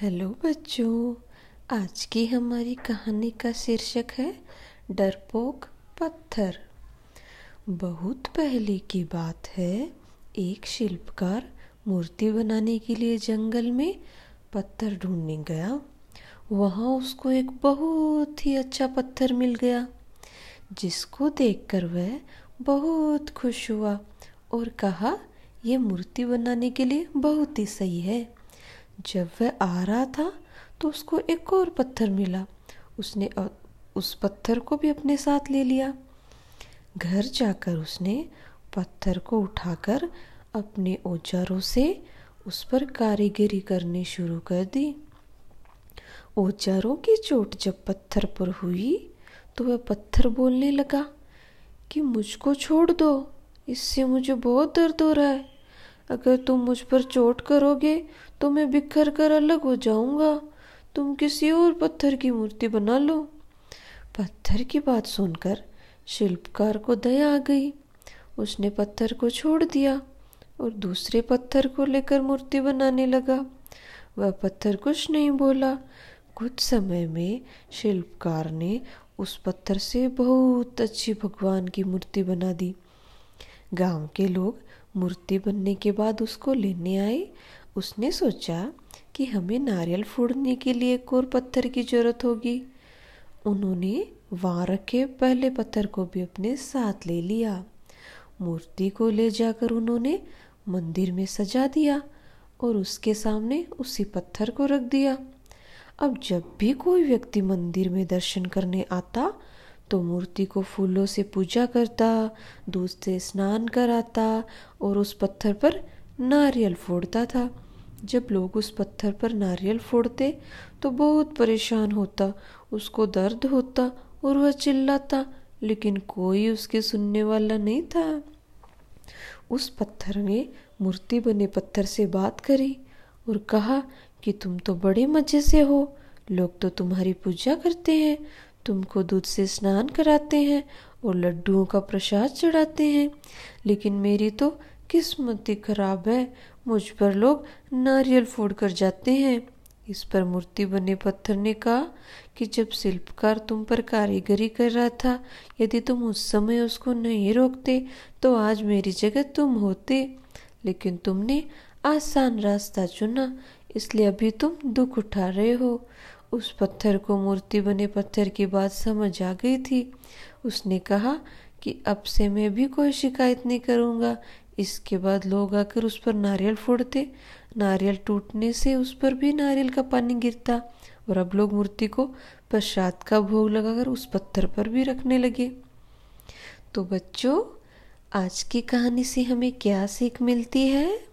Hello बच्चों, आज की हमारी कहानी का शीर्षक है डरपोक पत्थर। बहुत पहले की बात है, एक शिल्पकार मूर्ति बनाने के लिए जंगल में पत्थर ढूँढने गया। वहाँ उसको एक बहुत ही अच्छा पत्थर मिल गया, जिसको देखकर वह बहुत खुश हुआ और कहा यह मूर्ति बनाने के लिए बहुत ही सही है। जब वह आ रहा था तो उसको एक और पत्थर मिला। उसने उस पत्थर को भी अपने साथ ले लिया। घर जाकर उसने पत्थर को उठाकर अपने औजारों से उस पर कारीगरी करनी शुरू कर दी। औजारों की चोट जब पत्थर पर हुई तो वह पत्थर बोलने लगा कि मुझको छोड़ दो, इससे मुझे बहुत दर्द हो रहा है। अगर तुम मुझ पर चोट करोगे तो मैं बिखर कर अलग हो जाऊँगा। तुम किसी और पत्थर की मूर्ति बना लो। पत्थर की बात सुनकर शिल्पकार को दया आ गई। उसने पत्थर को छोड़ दिया और दूसरे पत्थर को लेकर मूर्ति बनाने लगा। वह पत्थर कुछ नहीं बोला। कुछ समय में शिल्पकार ने उस पत्थर से बहुत अच्छी भगवान की मूर्ति बना दी। गाँव के लोग मूर्ति बनने के बाद उसको लेने आए उसने सोचा कि हमें नारियल फोड़ने के लिए एक और पत्थर की ज़रूरत होगी। उन्होंने वहाँ रखे पहले पत्थर को भी अपने साथ ले लिया। मूर्ति को ले जाकर उन्होंने मंदिर में सजा दिया और उसके सामने उसी पत्थर को रख दिया। अब जब भी कोई व्यक्ति मंदिर में दर्शन करने आता तो मूर्ति को फूलों से पूजा करता दूध से स्नान कराता और उस पत्थर पर नारियल फोड़ता था। जब लोग उस पत्थर पर नारियल फोड़ते तो बहुत परेशान होता, उसको दर्द होता और वह चिल्लाता, लेकिन कोई उसके सुनने वाला नहीं था। उस पत्थर ने मूर्ति बने पत्थर से बात करी और कहा कि तुम तो बड़े मज़े से हो, लोग तो तुम्हारी पूजा करते हैं तुमको दूध से स्नान कराते हैं और लड्डुओं का प्रसाद चढ़ाते हैं। लेकिन मेरी तो किस्मत ही खराब है। मुझ पर लोग नारियल फोड़ कर जाते हैं। इस पर मूर्ति बने पत्थर ने कहा कि जब शिल्पकार तुम पर कारीगरी कर रहा था, यदि तुम उस समय उसको नहीं रोकते तो आज मेरी जगह तुम होते। लेकिन तुमने आसान रास्ता चुना, इसलिए अभी तुम दुख उठा रहे हो। उस पत्थर को मूर्ति बने पत्थर की बात समझ आ गई थी। उसने कहा कि अब से मैं भी कोई शिकायत नहीं करूँगा। इसके बाद लोग आकर उस पर नारियल फोड़ते। नारियल टूटने से उस पर भी नारियल का पानी गिरता और अब लोग मूर्ति को प्रसाद का भोग लगाकर उस पत्थर पर भी रखने लगे। तो बच्चों, आज की कहानी से हमें क्या सीख मिलती है?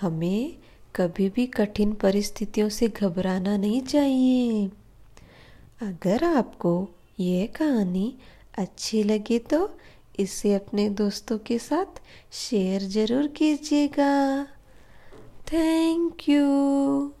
हमें कभी भी कठिन परिस्थितियों से घबराना नहीं चाहिए। अगर आपको यह कहानी अच्छी लगी तो इसे अपने दोस्तों के साथ शेयर ज़रूर कीजिएगा। Thank you.